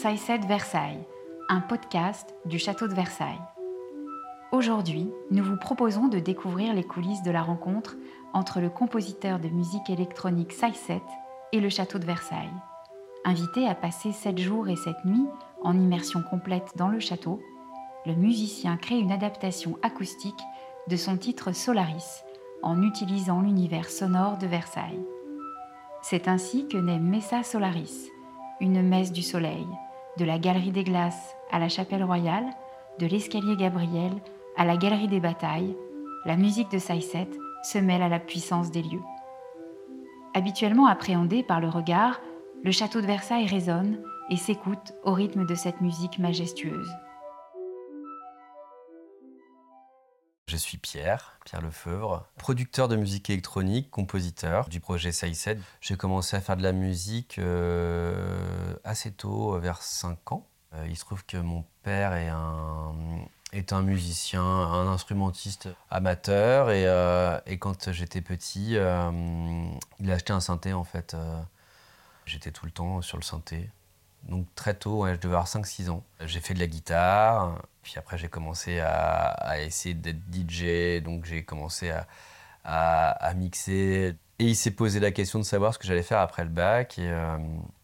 Saïsette Versailles, un podcast du château de Versailles. Aujourd'hui, nous vous proposons de découvrir les coulisses de la rencontre entre le compositeur de musique électronique Saïsette et le château de Versailles. Invité à passer sept jours et sept nuits en immersion complète dans le château, le musicien crée une adaptation acoustique de son titre Solaris en utilisant l'univers sonore de Versailles. C'est ainsi que naît Messa Solaris, une messe du soleil, de la galerie des glaces à la chapelle royale, de l'escalier Gabriel à la galerie des batailles, la musique de Saïset se mêle à la puissance des lieux. Habituellement appréhendé par le regard, le château de Versailles résonne et s'écoute au rythme de cette musique majestueuse. Je suis Pierre, Pierre Lefeuvre, producteur de musique électronique, compositeur du projet Saïsed. J'ai commencé à faire de la musique euh, assez tôt, vers 5 ans. Euh, il se trouve que mon père est un, musicien, un instrumentiste amateur. Et, euh, et quand j'étais petit, il a acheté un synthé en fait. J'étais tout le temps sur le synthé. Donc très tôt, je devais avoir 5-6 ans. J'ai fait de la guitare, puis après j'ai commencé à, essayer d'être DJ, donc j'ai commencé à, mixer. Et il s'est posé la question de savoir ce que j'allais faire après le bac. Euh,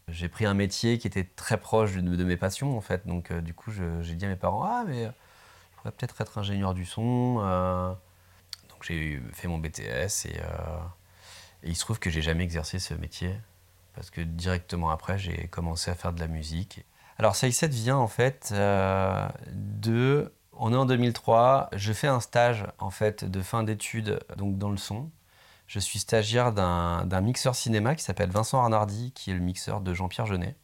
j'ai pris un métier qui était très proche de, mes passions en fait. Donc euh, du coup j'ai dit à mes parents, ah mais je pourrais peut-être être ingénieur du son. Euh. Donc j'ai fait mon BTS et, et il se trouve que j'ai jamais exercé ce métier parce que directement après, j'ai commencé à faire de la musique. Alors, 7 vient en fait euh, de. On est en 2003, je fais un stage en fait de fin d'études donc dans le son. Je suis stagiaire d'un mixeur cinéma qui s'appelle Vincent Arnardi, qui est le mixeur de Jean-Pierre Jeunet.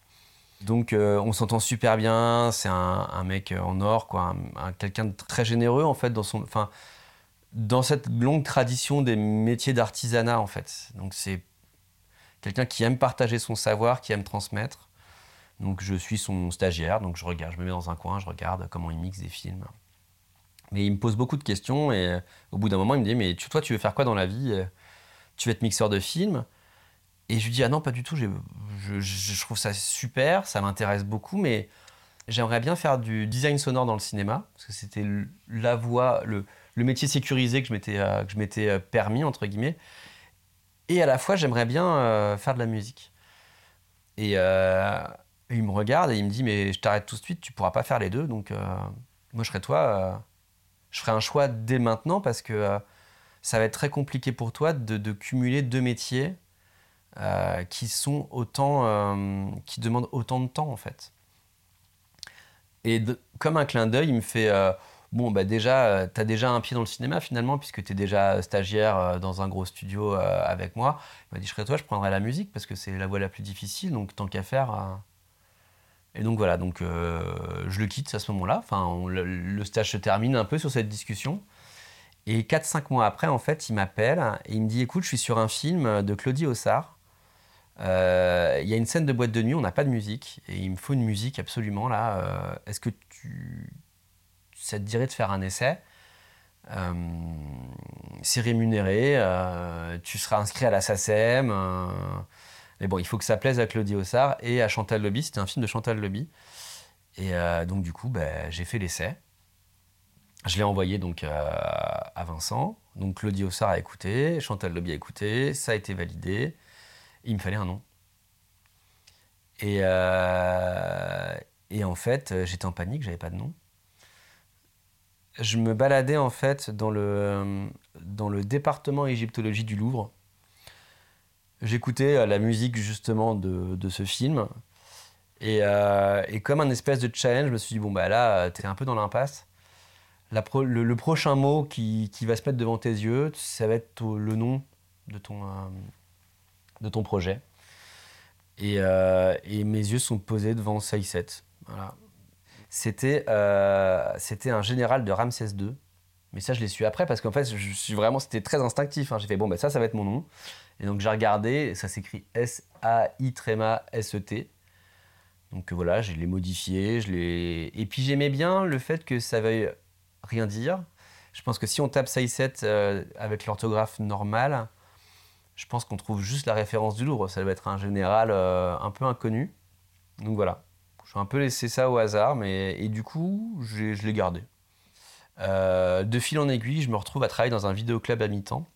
Donc euh, on s'entend super bien, c'est un, mec en or, quoi, quelqu'un de très généreux en fait dans son, enfin, dans cette longue tradition des métiers d'artisanat en fait. Donc c'est quelqu'un qui aime partager son savoir, qui aime transmettre. Donc je suis son stagiaire, donc je regarde, je me mets dans un coin, je regarde comment il mixe des films. Mais il me pose beaucoup de questions et euh, au bout d'un moment, il me dit Mais toi, tu veux faire quoi dans la vie euh, Tu veux être mixeur de films? Et je lui dis Ah non, pas du tout, je, trouve ça super, ça m'intéresse beaucoup, mais j'aimerais bien faire du design sonore dans le cinéma, parce que c'était la voie, le, le, métier sécurisé que je m'étais euh, permis, entre guillemets. Et à la fois, j'aimerais bien euh, faire de la musique. Et euh, il me regarde et il me dit Mais je t'arrête tout de suite, tu pourras pas faire les deux. Donc, euh, moi, je serais toi. je ferai un choix dès maintenant parce que ça va être très compliqué pour toi de, cumuler deux métiers qui sont autant. qui demandent autant de temps, en fait. Et comme un clin d'œil, il me fait bon, bah déjà, euh, tu as déjà un pied dans le cinéma finalement, puisque tu es déjà stagiaire euh, dans un gros studio euh, avec moi. Il m'a dit, je serais toi, je prendrais la musique parce que c'est la voie la plus difficile, donc tant qu'à faire. Et donc voilà, donc je le quitte à ce moment-là. Le, stage se termine un peu sur cette discussion. Et 4-5 mois après, en fait, il m'appelle et il me dit, écoute, je suis sur un film de Claudie Ossard. Il y a une scène de boîte de nuit, on n'a pas de musique, et il me faut une musique absolument là. Est-ce que tu ça te dirait de faire un essai. Euh, c'est rémunéré, euh, tu seras inscrit à la SACEM. Euh, mais bon, il faut que ça plaise à Claudie Ossard et à Chantal Lobby. C'était un film de Chantal Lobby. Et donc, du coup, ben, j'ai fait l'essai. Je l'ai envoyé donc à Vincent. Donc, Claudie Ossard a écouté, Chantal Lobby a écouté, ça a été validé. Il me fallait un nom. Et, et en fait, j'étais en panique, j'avais pas de nom je me baladais en fait dans le, dans le département égyptologie du Louvre. J'écoutais euh, la musique justement de, de ce film. Et, euh, et, comme un espèce de challenge, je me suis dit, bon, bah là, t'es un peu dans l'impasse. Le, le, prochain mot qui, qui, va se mettre devant tes yeux, ça va être le nom de ton, euh, de ton projet. Et, et, mes yeux sont posés devant Saïset. Voilà c'était euh, c'était un général de Ramsès II. Mais ça, je l'ai su après parce qu'en fait, je suis vraiment, c'était très instinctif. Hein. J'ai fait bon, ben ça, ça va être mon nom. Et donc j'ai regardé, ça s'écrit S-A-I-S-E-T. Donc voilà, je l'ai modifié, je l'ai. Et puis j'aimais bien le fait que ça veuille rien dire. Je pense que si on tape Saïset euh, avec l'orthographe normale, je pense qu'on trouve juste la référence du Louvre. Ça doit être un général euh, un peu inconnu. Donc voilà, J'ai un peu laissé ça au hasard, mais et du coup, je l'ai gardé. Euh, de fil en aiguille, je me retrouve à travailler dans un vidéoclub à mi-temps.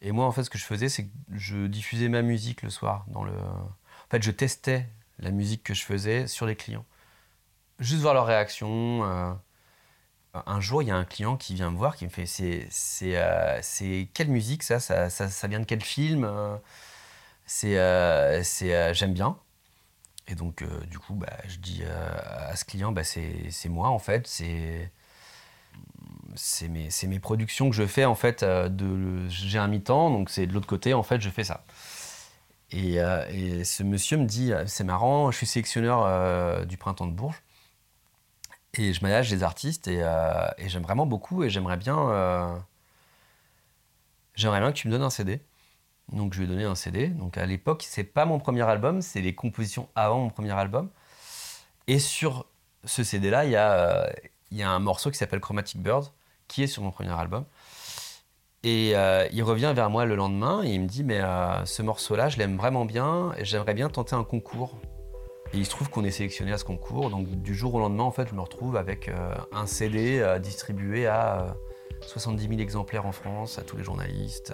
Et moi, en fait, ce que je faisais, c'est que je diffusais ma musique le soir. Dans le... En fait, je testais la musique que je faisais sur les clients. Juste voir leur réaction. Euh, un jour, il y a un client qui vient me voir, qui me fait C'est euh, quelle musique ça? Ça, ça vient de quel film? C'est J'aime bien. Et donc, du coup, bah, je dis à ce client bah, C'est moi, en fait. C'est mes, productions que je fais en fait. Euh, j'ai un mi-temps, donc c'est de l'autre côté en fait, je fais ça. Et, euh, ce monsieur me dit, euh, c'est marrant, je suis sélectionneur du printemps de Bourges et je manage des artistes et, j'aime vraiment beaucoup et j'aimerais bien, j'aimerais bien que tu me donnes un CD. Donc je lui ai donné un CD. Donc à l'époque, c'est pas mon premier album, c'est les compositions avant mon premier album. Et sur ce CD-là, il y a, il y a un morceau qui s'appelle Chromatic Bird, qui est sur mon premier album. Et euh, il revient vers moi le lendemain et il me dit Mais euh, ce morceau-là, je l'aime vraiment bien et j'aimerais bien tenter un concours. Et il se trouve qu'on est sélectionné à ce concours. Donc du jour au lendemain, en fait, je me retrouve avec euh, un CD distribué à 70 000 exemplaires en France, à tous les journalistes.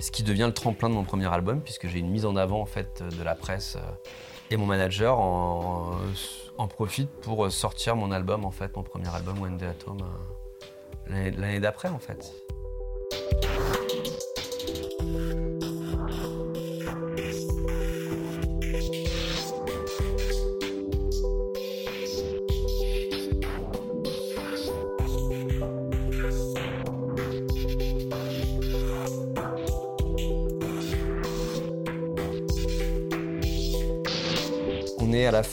Ce qui devient le tremplin de mon premier album, puisque j'ai une mise en avant de la presse. et mon manager en profite pour sortir mon album, en fait, mon premier album, One Day Atom, euh, l'année d'après, en fait.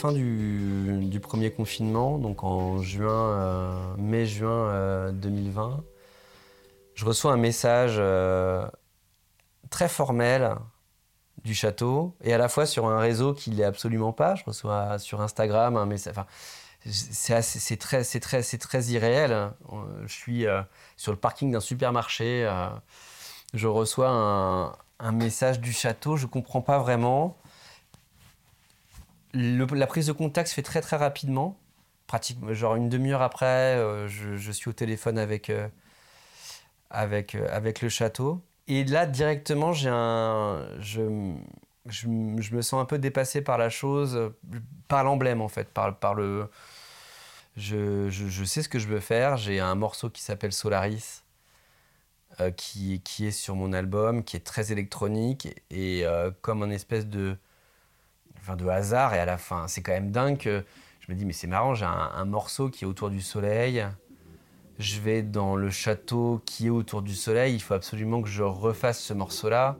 Fin du premier confinement, donc en juin, euh, mai-juin 2020, euh, je reçois un message euh, très formel du château et à la fois sur un réseau qui l'est absolument pas. Je reçois sur Instagram un message. C'est très, c'est très, c'est très irréel. Je suis sur le parking d'un supermarché. je reçois un, message du château. Je comprends pas vraiment la prise de contact se fait très très rapidement. Pratiquement, genre une demi-heure après, euh, je, suis au téléphone avec, euh, avec, euh, avec le château. Et là, directement, j'ai un, je, je, me sens un peu dépassé par la chose, par l'emblème en fait, par, par le. Je, je, sais ce que je veux faire. J'ai un morceau qui s'appelle Solaris, qui, qui est sur mon album, qui est très électronique et comme un espèce de enfin, de hasard. Et à la fin, c'est quand même dingue que je me dis, mais c'est marrant, j'ai un, morceau qui est autour du soleil. Je vais dans le château qui est autour du soleil. Il faut absolument que je refasse ce morceau-là.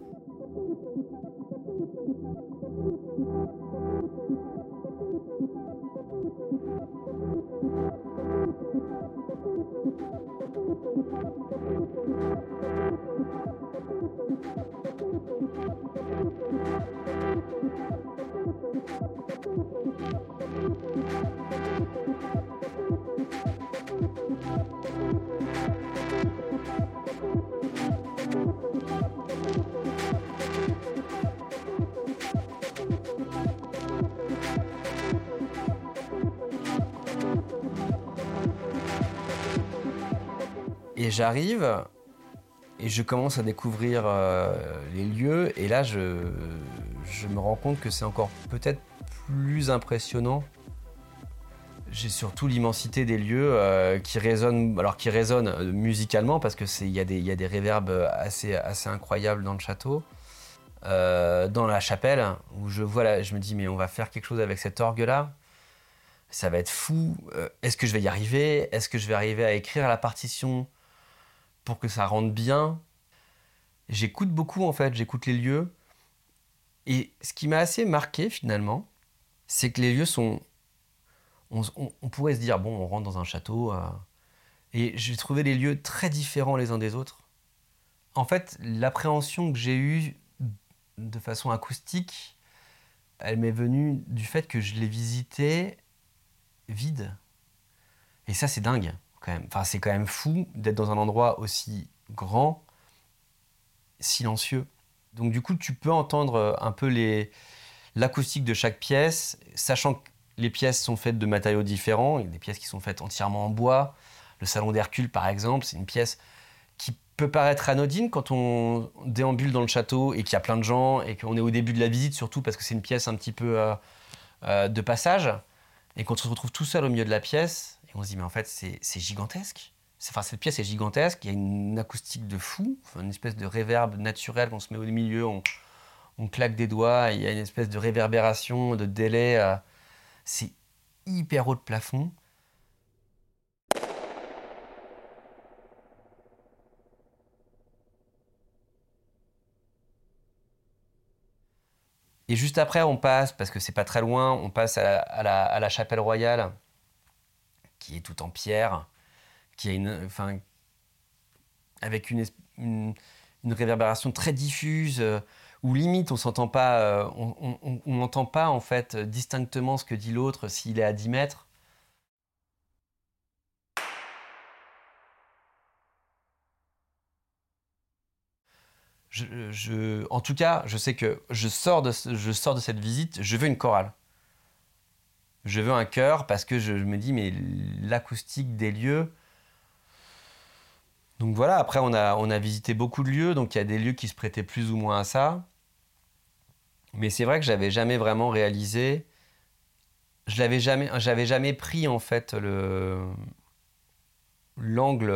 J'arrive et je commence à découvrir euh, les lieux. Et là, je, me rends compte que c'est encore peut-être plus impressionnant. J'ai surtout l'immensité des lieux euh, qui résonnent, alors qui résonnent euh, musicalement parce que il y, a des, réverbes assez, assez incroyables dans le château. dans la chapelle, où je vois je me dis mais on va faire quelque chose avec cet orgue là. Ça va être fou. Est-ce que je vais y arriver? Est-ce que je vais arriver à écrire la partition? Pour que ça rentre bien. J'écoute beaucoup en fait, j'écoute les lieux. Et ce qui m'a assez marqué finalement, c'est que les lieux sont... On, pourrait se dire, bon, on rentre dans un château. Euh, et j'ai trouvé les lieux très différents les uns des autres. En fait, l'appréhension que j'ai eue de façon acoustique, elle m'est venue du fait que je les visitais vides. Et ça, c'est dingue. C'est quand même fou d'être dans un endroit aussi grand, silencieux. Donc du coup, tu peux entendre euh, un peu l'acoustique de chaque pièce, sachant que les pièces sont faites de matériaux différents. Il y a des pièces qui sont faites entièrement en bois. Le salon d'Hercule, par exemple, c'est une pièce qui peut paraître anodine quand on déambule dans le château et qu'il y a plein de gens et qu'on est au début de la visite, surtout parce que c'est une pièce un petit peu euh, euh, de passage. Et quand on se retrouve tout seul au milieu de la pièce, on se dit, mais en fait, c'est gigantesque. Enfin, cette pièce est gigantesque, il y a une acoustique de fou, une espèce de réverb naturel qu'on se met au milieu, on, claque des doigts, il y a une espèce de réverbération, de délai. Euh, c'est hyper haut de plafond. Et juste après, on passe, parce que c'est pas très loin, on passe à la, chapelle royale, qui est tout en pierre, qui a une, enfin, avec une, une, réverbération très diffuse, euh, où limite on s'entend pas, euh, on n'entend pas en fait distinctement ce que dit l'autre s'il est à 10 mètres. en tout cas, je sais que je sors, de, je sors de cette visite, je veux une chorale. Je veux un chœur parce que je, me dis, mais l'acoustique des lieux. Donc voilà, après, on a, on a visité beaucoup de lieux, donc il y a des lieux qui se prêtaient plus ou moins à ça. Mais c'est vrai que j'avais jamais vraiment réalisé. Je l'avais jamais, j'avais jamais pris en fait le l'angle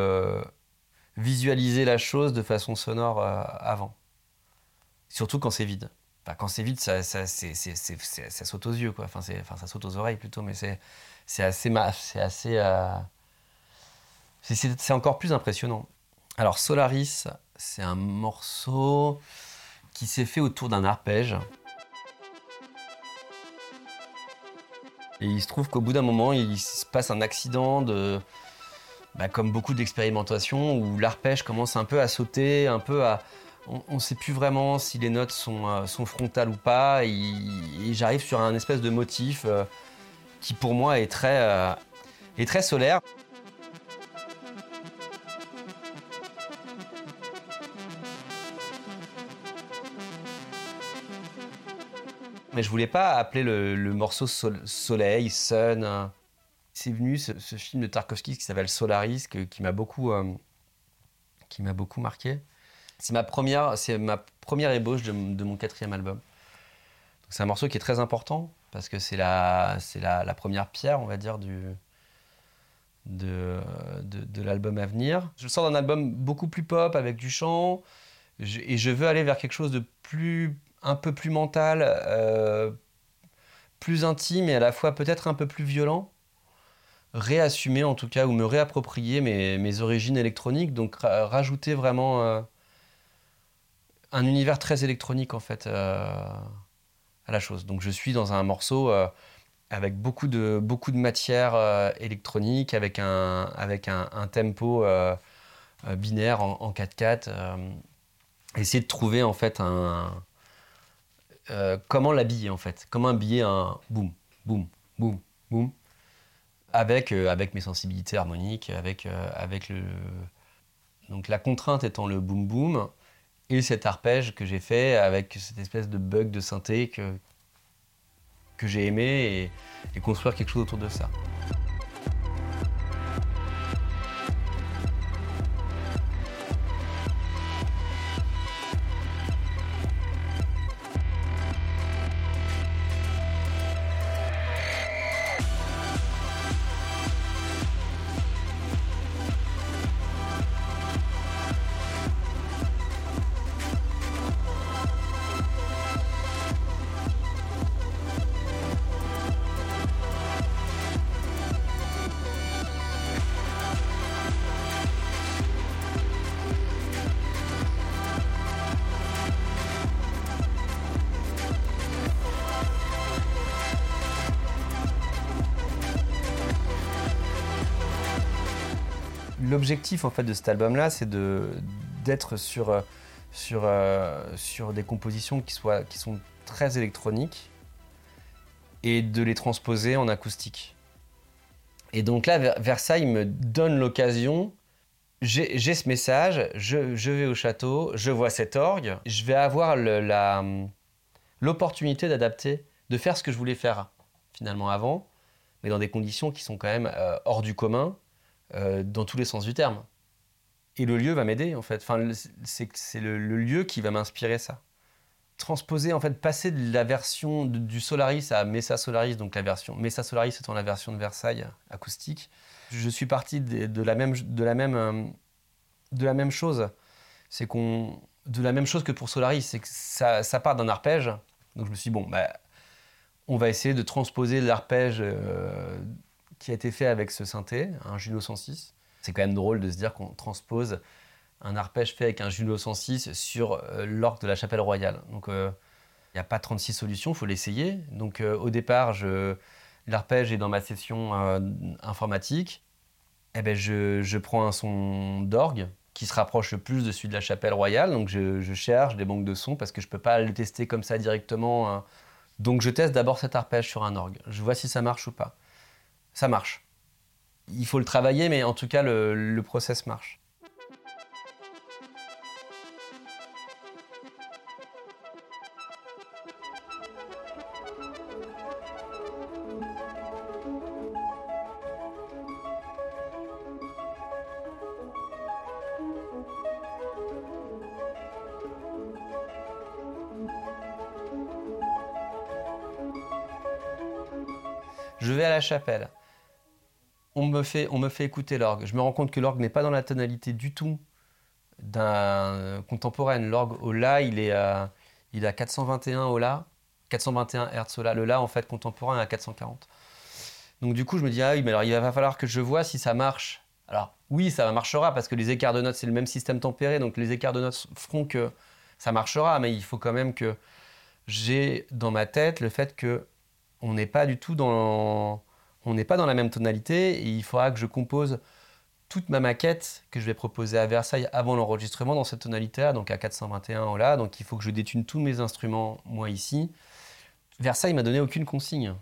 visualiser la chose de façon sonore euh, avant. Surtout quand c'est vide. Quand c'est vide, ça, saute aux yeux, enfin, ça saute aux oreilles plutôt, mais c'est assez. C'est assez. Euh, c'est encore plus impressionnant. Alors, Solaris, c'est un morceau qui s'est fait autour d'un arpège. Et il se trouve qu'au bout d'un moment, il se passe un accident de, bah, comme beaucoup d'expérimentations, où l'arpège commence un peu à sauter, un peu à... On ne sait plus vraiment si les notes sont, euh, frontales ou pas, et, j'arrive sur un espèce de motif euh, qui pour moi est très, euh, est très solaire. Mais je voulais pas appeler le, morceau Soleil, Sun c'est venu ce, film de Tarkovsky qui s'appelle Solaris, qui m'a beaucoup, qui m'a beaucoup marqué. C'est ma première, c'est ma première ébauche de, mon quatrième album. C'est un morceau qui est très important parce que c'est la, c'est la, première pierre, on va dire, de, de, l'album à venir. Je sors d'un album beaucoup plus pop avec du chant et je veux aller vers quelque chose de plus, un peu plus mental, euh, plus intime et à la fois peut-être un peu plus violent réassumer en tout cas ou me réapproprier mes, origines électroniques, donc rajouter vraiment euh, un univers très électronique en fait euh, à la chose. Donc je suis dans un morceau euh, avec beaucoup de, beaucoup de matière électronique, avec un, avec un, tempo binaire en, 4-4. essayer de trouver en fait un... comment l'habiller en fait, comment habiller un boum, boum, boum, boum avec, euh, mes sensibilités harmoniques, avec, euh, avec le... Donc la contrainte étant le boom boom et cet arpège que j'ai fait avec cette espèce de bug de synthé que, j'ai aimé et construire quelque chose autour de ça. L'objectif en fait de cet album-là, c'est d'être sur, euh, sur, euh, sur des compositions qui, soient, qui sont très électroniques et de les transposer en acoustique. Et donc là, Versailles me donne l'occasion. J'ai ce message, je, je, vais au château, je vois cet orgue, je vais avoir l'opportunité d'adapter de faire ce que je voulais faire finalement avant, mais dans des conditions qui sont quand même euh, hors du commun, euh, dans tous les sens du terme. Et le lieu va m'aider en fait. Enfin, c'est le, lieu qui va m'inspirer ça. Transposer, en fait, passer de la version du Solaris à Mesa Solaris, donc la version Mesa Solaris étant la version de Versailles acoustique. Je suis parti de, la même, de la même, euh, de la même chose. C'est qu'on de la même chose que pour Solaris, c'est que ça, part d'un arpège. Donc je me suis dit, bon, bah, on va essayer de transposer l'arpège euh, qui a été fait avec ce synthé, un Juno 106. C'est quand même drôle de se dire qu'on transpose un arpège fait avec un Juno 106 sur euh, l'orgue de la chapelle royale. Donc il n'y a pas 36 solutions, il faut l'essayer. Donc au départ, l'arpège est dans ma session informatique. Eh ben, je, je prends un son d'orgue qui se rapproche le plus de celui de la chapelle royale. Donc je, cherche des banques de sons parce que je ne peux pas le tester comme ça directement. Hein. Donc je teste d'abord cet arpège sur un orgue. Je vois si ça marche ou pas. Ça marche. Il faut le travailler, mais en tout cas, le, process marche. Je vais à la chapelle. On me fait, écouter l'orgue. Je me rends compte que l'orgue n'est pas dans la tonalité du tout d'un contemporaine. L'orgue au La, il est à, il a 421 au La, 421 Hz au La. Le La, en fait, contemporain est à 440. Donc du coup, je me dis, ah oui, mais alors il va falloir que je vois si ça marche. Alors oui, ça marchera parce que les écarts de notes, c'est le même système tempéré, donc les écarts de notes feront que ça marchera, mais il faut quand même que j'ai dans ma tête le fait que on n'est pas du tout dans, on n'est pas dans la même tonalité et il faudra que je compose toute ma maquette que je vais proposer à Versailles avant l'enregistrement dans cette tonalité-là, donc à 421 là. Donc il faut que je détune tous mes instruments moi ici. Versailles m'a donné aucune consigne,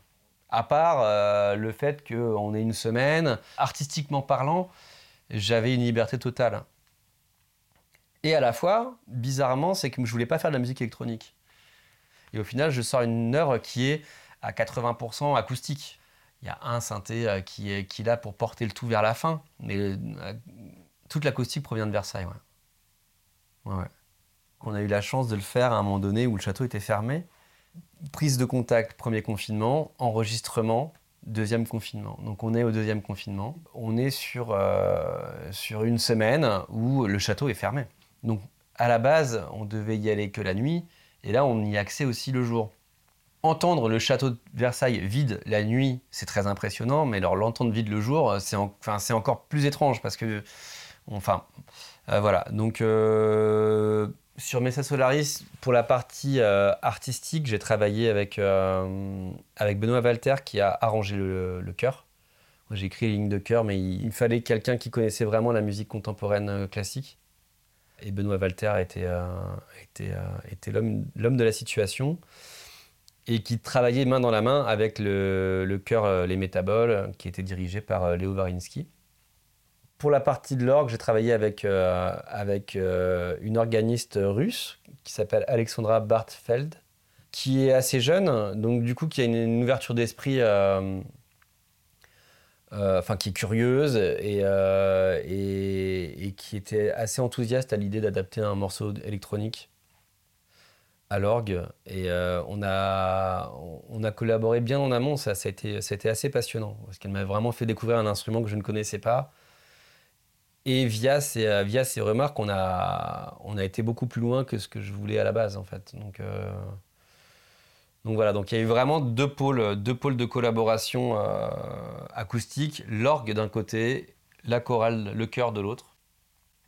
à part euh, le fait qu'on ait une semaine. Artistiquement parlant, j'avais une liberté totale. Et à la fois, bizarrement, c'est que je voulais pas faire de la musique électronique. Et au final, je sors une œuvre qui est à 80% acoustique. Il y a un synthé euh, qui est, là pour porter le tout vers la fin, mais euh, toute l'acoustique provient de Versailles. Ouais. On a eu la chance de le faire à un moment donné où le château était fermé. Prise de contact, premier confinement, enregistrement, deuxième confinement. Donc on est au deuxième confinement. On est sur, euh, sur une semaine où le château est fermé. Donc à la base, on devait y aller que la nuit, et là on y a accès aussi le jour entendre le château de Versailles vide la nuit, c'est très impressionnant, mais alors l'entendre vide le jour, c'est enfin, encore plus étrange parce que, enfin, euh, voilà. Donc euh, sur Messa Solaris, pour la partie euh, artistique, j'ai travaillé avec avec Benoît Walter qui a arrangé le, chœur. J'ai écrit les lignes de chœur, mais il, fallait quelqu'un qui connaissait vraiment la musique contemporaine classique. Et Benoît Walter était l'homme de la situation et qui travaillait main dans la main avec le, le chœur euh, Les Métaboles, qui était dirigé par euh, Léo Varinsky. Pour la partie de l'orgue, j'ai travaillé avec, euh, avec une organiste russe qui s'appelle Alexandra Bartfeld, qui est assez jeune, donc du coup qui a une, ouverture d'esprit, enfin qui est curieuse et, et, qui était assez enthousiaste à l'idée d'adapter un morceau électronique à l'orgue et euh, on, a, on a collaboré bien en amont. Ça, ça, a, été, ça a été assez passionnant parce qu'elle m'a vraiment fait découvrir un instrument que je ne connaissais pas. Et via ces, euh, via ces remarques, on a, on a été beaucoup plus loin que ce que je voulais à la base en fait. Donc, euh, donc voilà, donc il y a eu vraiment deux pôles, deux pôles de collaboration acoustique. L'orgue d'un côté, la chorale, le chœur de l'autre.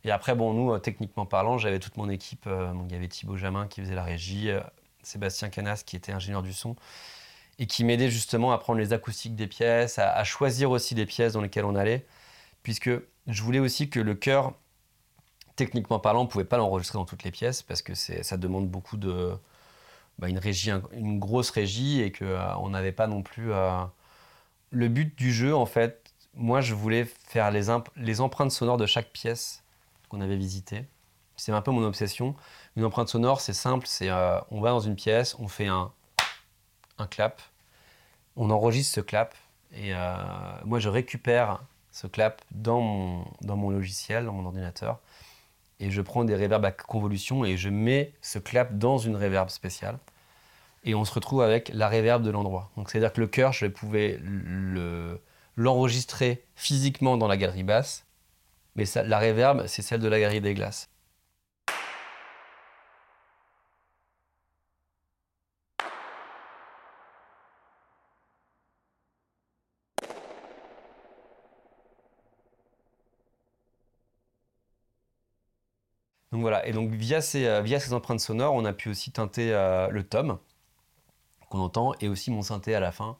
Et après, bon, nous, euh, techniquement parlant, j'avais toute mon équipe. Euh, il y avait Thibaut Jamin qui faisait la régie, euh, Sébastien Canas qui était ingénieur du son et qui m'aidait justement à prendre les acoustiques des pièces, à, choisir aussi les pièces dans lesquelles on allait, puisque je voulais aussi que le chœur, techniquement parlant, on ne pouvait pas l'enregistrer dans toutes les pièces parce que ça demande beaucoup de. Bah, une régie, une grosse régie et qu'on n'avait pas non plus. Le but du jeu, en fait, moi, je voulais faire les empreintes sonores de chaque pièce qu'on avait visité. C'est un peu mon obsession. Une empreinte sonore, c'est simple, c'est euh, on va dans une pièce, on fait un, un clap, on enregistre ce clap, et euh, moi je récupère ce clap dans mon, dans mon logiciel, dans mon ordinateur, et je prends des reverbs à convolution et je mets ce clap dans une reverb spéciale. Et on se retrouve avec la reverb de l'endroit. Donc c'est-à-dire que le chœur, je pouvais l'enregistrer physiquement dans la galerie basse, mais la reverb, c'est celle de la galerie des glaces. Donc voilà, et donc via ces, euh, via ces empreintes sonores, on a pu aussi teinter euh, le tome qu'on entend et aussi mon synthé à la fin.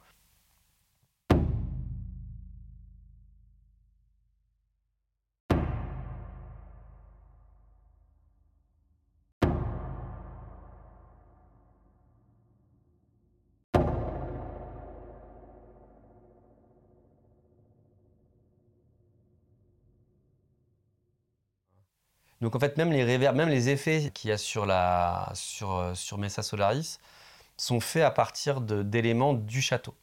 Donc en fait, même les réverbes, même les effets qu'il y a sur, la, sur, euh, sur Mesa Solaris sont faits à partir d'éléments du château.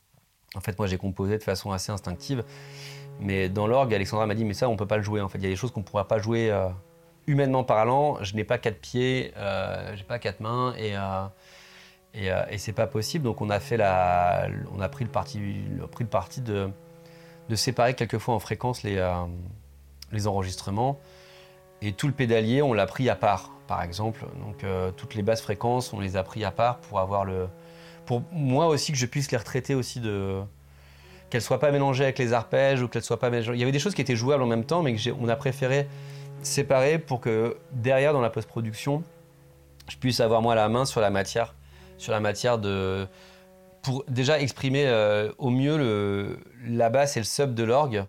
En fait, moi, j'ai composé de façon assez instinctive. Mais dans l'orgue, Alexandra m'a dit, mais ça, on peut pas le jouer. En fait, il y a des choses qu'on ne pourra pas jouer euh, humainement parlant. Je n'ai pas quatre pieds, euh, j'ai pas quatre mains, et, euh, et, euh, et c'est pas possible. Donc, on a fait la, on a pris le parti, pris le parti de, de séparer quelquefois en fréquence les, les enregistrements et tout le pédalier, on l'a pris à part, par exemple. Donc euh, toutes les basses fréquences, on les a pris à part pour avoir le, pour moi aussi que je puisse les retraiter aussi de, qu'elles soient pas mélangées avec les arpèges ou qu'elles soient pas mélangées. Il y avait des choses qui étaient jouables en même temps, mais que on a préféré séparer pour que derrière dans la post-production, je puisse avoir moi la main sur la matière, sur la matière de, pour déjà exprimer euh, au mieux le, la basse et le sub de l'orgue.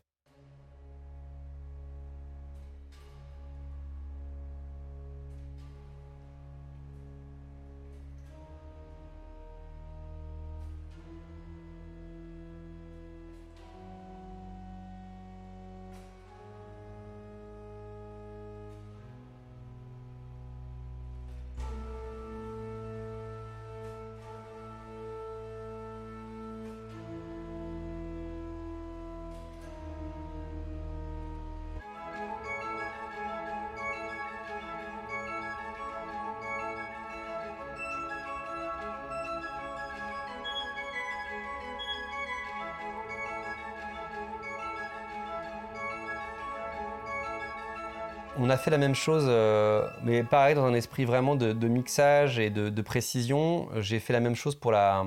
On a fait la même chose, euh, mais pareil, dans un esprit vraiment de, mixage et de, précision. J'ai fait la même chose pour, la,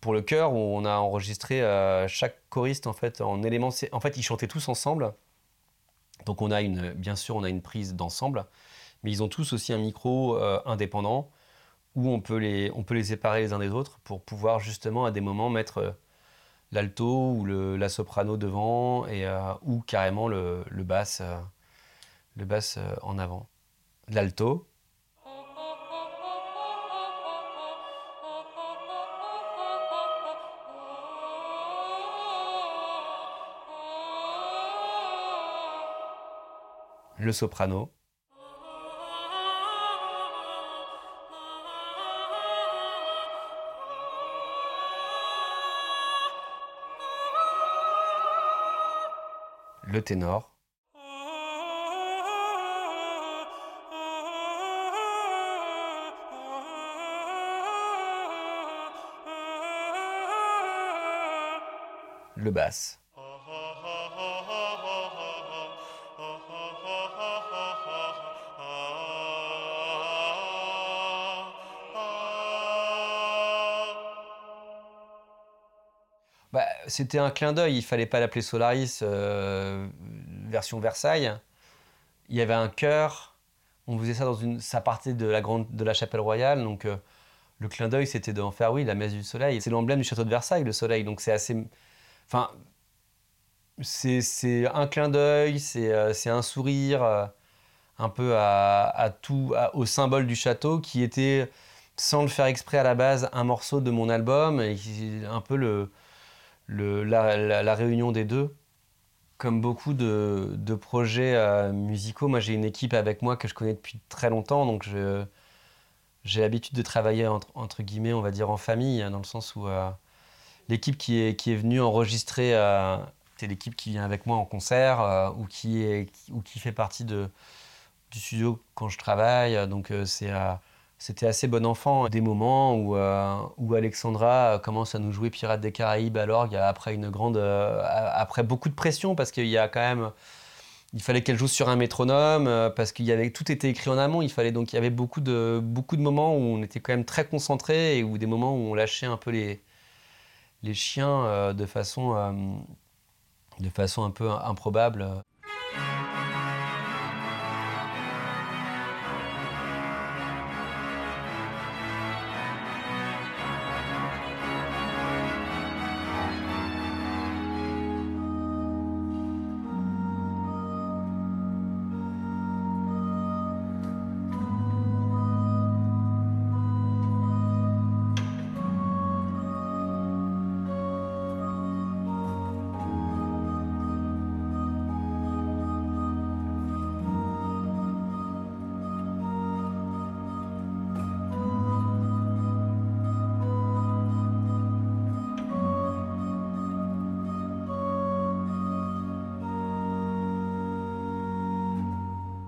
pour le chœur, où on a enregistré euh, chaque choriste en fait, en éléments. En fait, ils chantaient tous ensemble. Donc, on a une, bien sûr, on a une prise d'ensemble, mais ils ont tous aussi un micro euh, indépendant où on peut, les, on peut les séparer les uns des autres pour pouvoir justement à des moments mettre l'alto ou la soprano devant et, ou carrément le, le basse le basse euh, en avant. L'alto. Le soprano. Le ténor. Le basse. Bah, c'était un clin d'œil, il fallait pas l'appeler Solaris euh, version Versailles. Il y avait un chœur, on faisait ça dans une, ça partait de la grande, de la chapelle royale, donc euh, le clin d'œil c'était d'en faire oui la messe du soleil. C'est l'emblème du château de Versailles, le soleil, donc c'est assez, Enfin, c'est un clin d'œil, c'est euh, un sourire euh, un peu à, tout, au symbole du château qui était, sans le faire exprès à la base, un morceau de mon album et un peu la, réunion des deux. Comme beaucoup de, projets euh, musicaux, moi j'ai une équipe avec moi que je connais depuis très longtemps, donc j'ai l'habitude de travailler entre, guillemets, on va dire en famille, dans le sens où l'équipe qui est, qui est venue enregistrer, c'est l'équipe qui vient avec moi en concert ou, qui est, ou qui fait partie de, du studio quand je travaille. Donc c'est c'était assez bon enfant. Des moments où, où Alexandra commence à nous jouer Pirates des Caraïbes à l'orgue après une grande, après beaucoup de pression parce qu'il y a quand même il fallait qu'elle joue sur un métronome euh, parce qu'il y avait tout était écrit en amont. Il fallait donc il y avait beaucoup de beaucoup de moments où on était quand même très concentré et où des moments où on lâchait un peu les les chiens euh, de façon euh, de façon un peu improbable.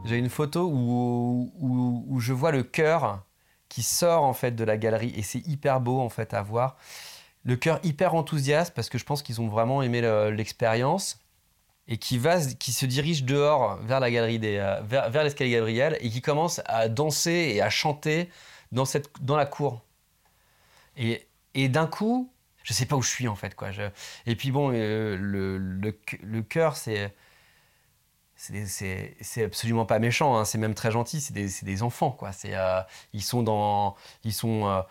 J'ai une photo où, où, je vois le cœur qui sort en fait de la galerie et c'est hyper beau en fait à voir. Le cœur hyper enthousiaste parce que je pense qu'ils ont vraiment aimé l'expérience et qui va, qui se dirige dehors vers la galerie des, euh, vers, l'escalier Gabriel et qui commence à danser et à chanter dans cette, dans la cour. Et, et d'un coup, je sais pas où je suis en fait quoi. Et puis bon, euh, le, le cœur c'est c'est absolument pas méchant, hein. c'est même très gentil, c'est des, enfants, quoi. Euh, ils sont dans. Ils sont. Euh,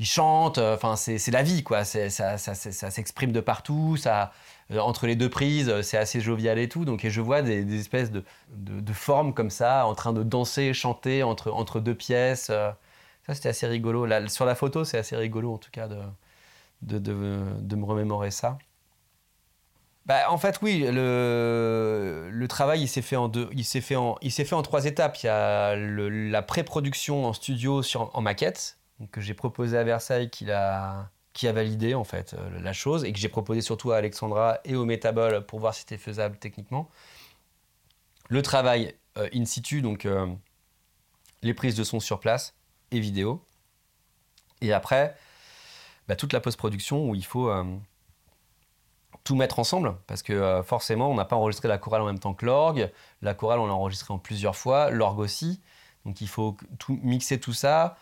ils chantent, euh, enfin, c'est la vie, quoi. Ça, s'exprime de partout, ça, entre les deux prises, c'est assez jovial et tout. Donc, et je vois des, espèces de, formes comme ça, en train de danser, chanter entre, entre deux pièces. Ça, c'était assez rigolo. Sur la photo, c'est assez rigolo, en tout cas, de, de me remémorer ça. Bah, en fait, oui, le, travail, il s'est fait en fait trois étapes. Il y a la pré-production en studio en maquette, que j'ai proposé à Versailles, qui a, validé en fait euh, la chose, et que j'ai proposé surtout à Alexandra et au Metabol pour voir si c'était faisable techniquement. Le travail euh, in situ, donc euh, les prises de son sur place et vidéo. Et après, bah, toute la post-production où il faut tout mettre ensemble, parce que euh, forcément, on n'a pas enregistré la chorale en même temps que l'orgue. La chorale, on l'a enregistrée en plusieurs fois, l'orgue aussi. Donc il faut tout, mixer tout ça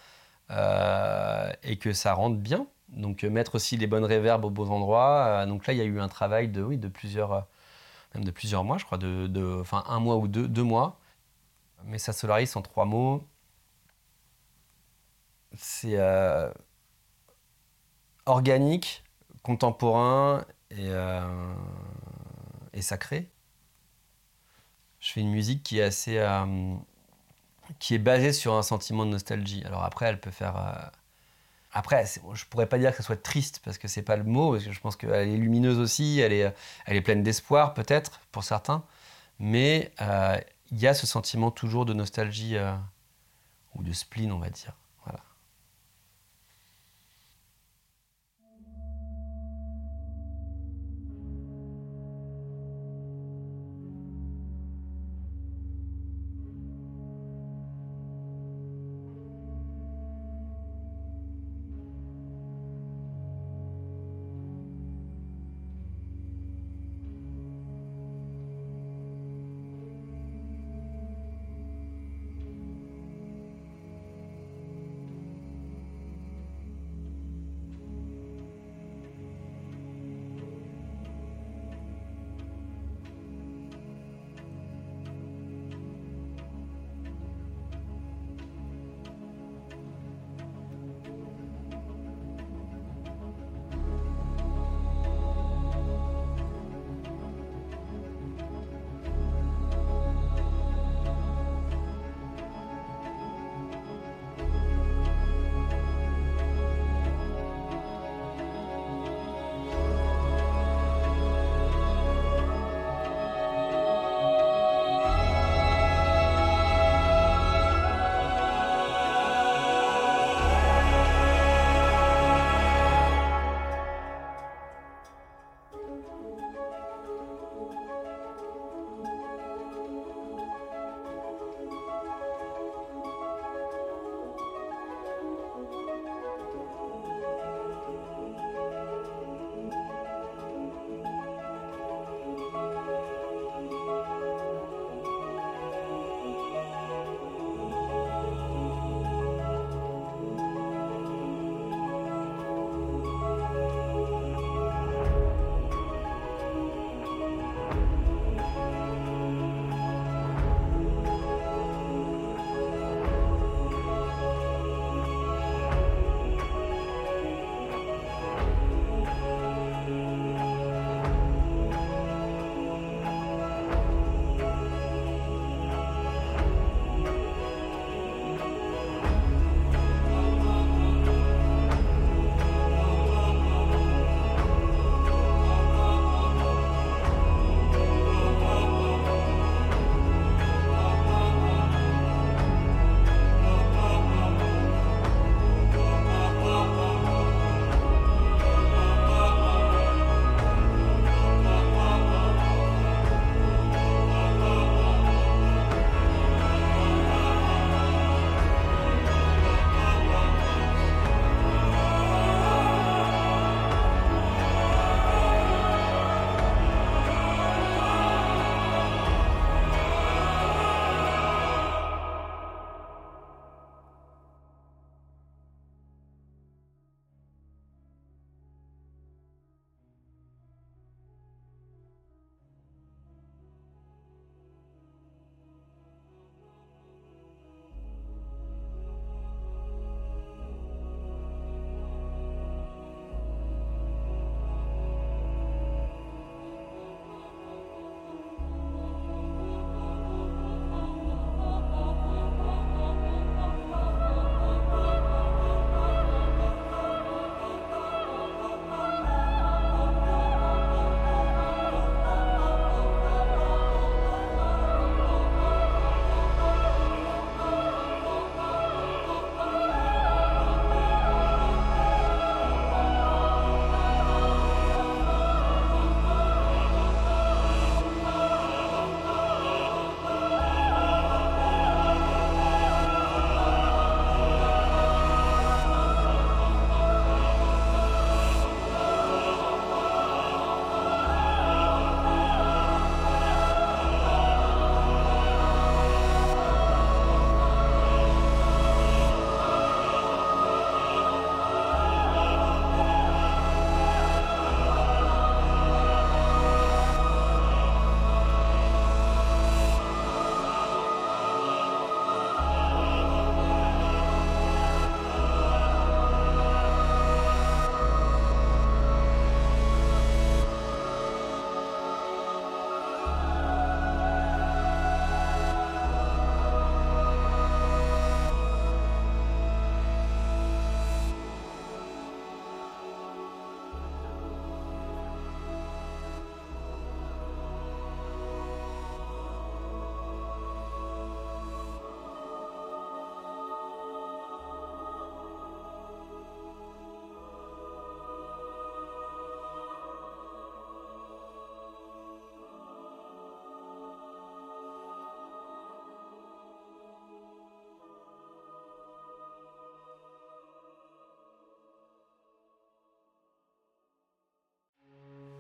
euh, et que ça rentre bien. Donc euh, mettre aussi les bonnes réverbes aux bons endroits. donc là, il y a eu un travail de, oui, de plusieurs, même de plusieurs mois, je crois, de, enfin un mois ou deux, deux mois. Mais ça solarise en trois mots. C'est organique, contemporain et, euh, et sacré. Je fais une musique qui est assez. Euh, qui est basée sur un sentiment de nostalgie. Alors après, elle peut faire. Euh, après, je pourrais pas dire que soit triste parce que c'est pas le mot, parce que je pense qu'elle est lumineuse aussi, elle est, elle est pleine d'espoir peut-être pour certains, mais il y a ce sentiment toujours de nostalgie ou de spleen, on va dire.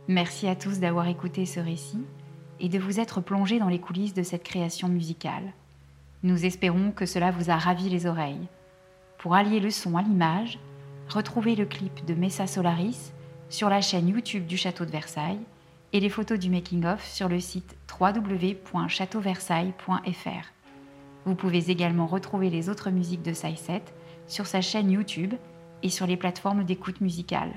Merci à tous d'avoir écouté ce récit et de vous être plongé dans les coulisses de cette création musicale. Nous espérons que cela vous a ravi les oreilles. Pour allier le son à l'image, retrouvez le clip de Messa Solaris sur la chaîne YouTube du Château de Versailles et les photos du making-of sur le site www.châteauversailles.fr. Vous pouvez également retrouver les autres musiques de Sai7 sur sa chaîne YouTube et sur les plateformes d'écoute musicale.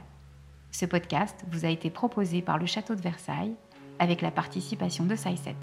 Ce podcast vous a été proposé par le Château de Versailles avec la participation de Sai7.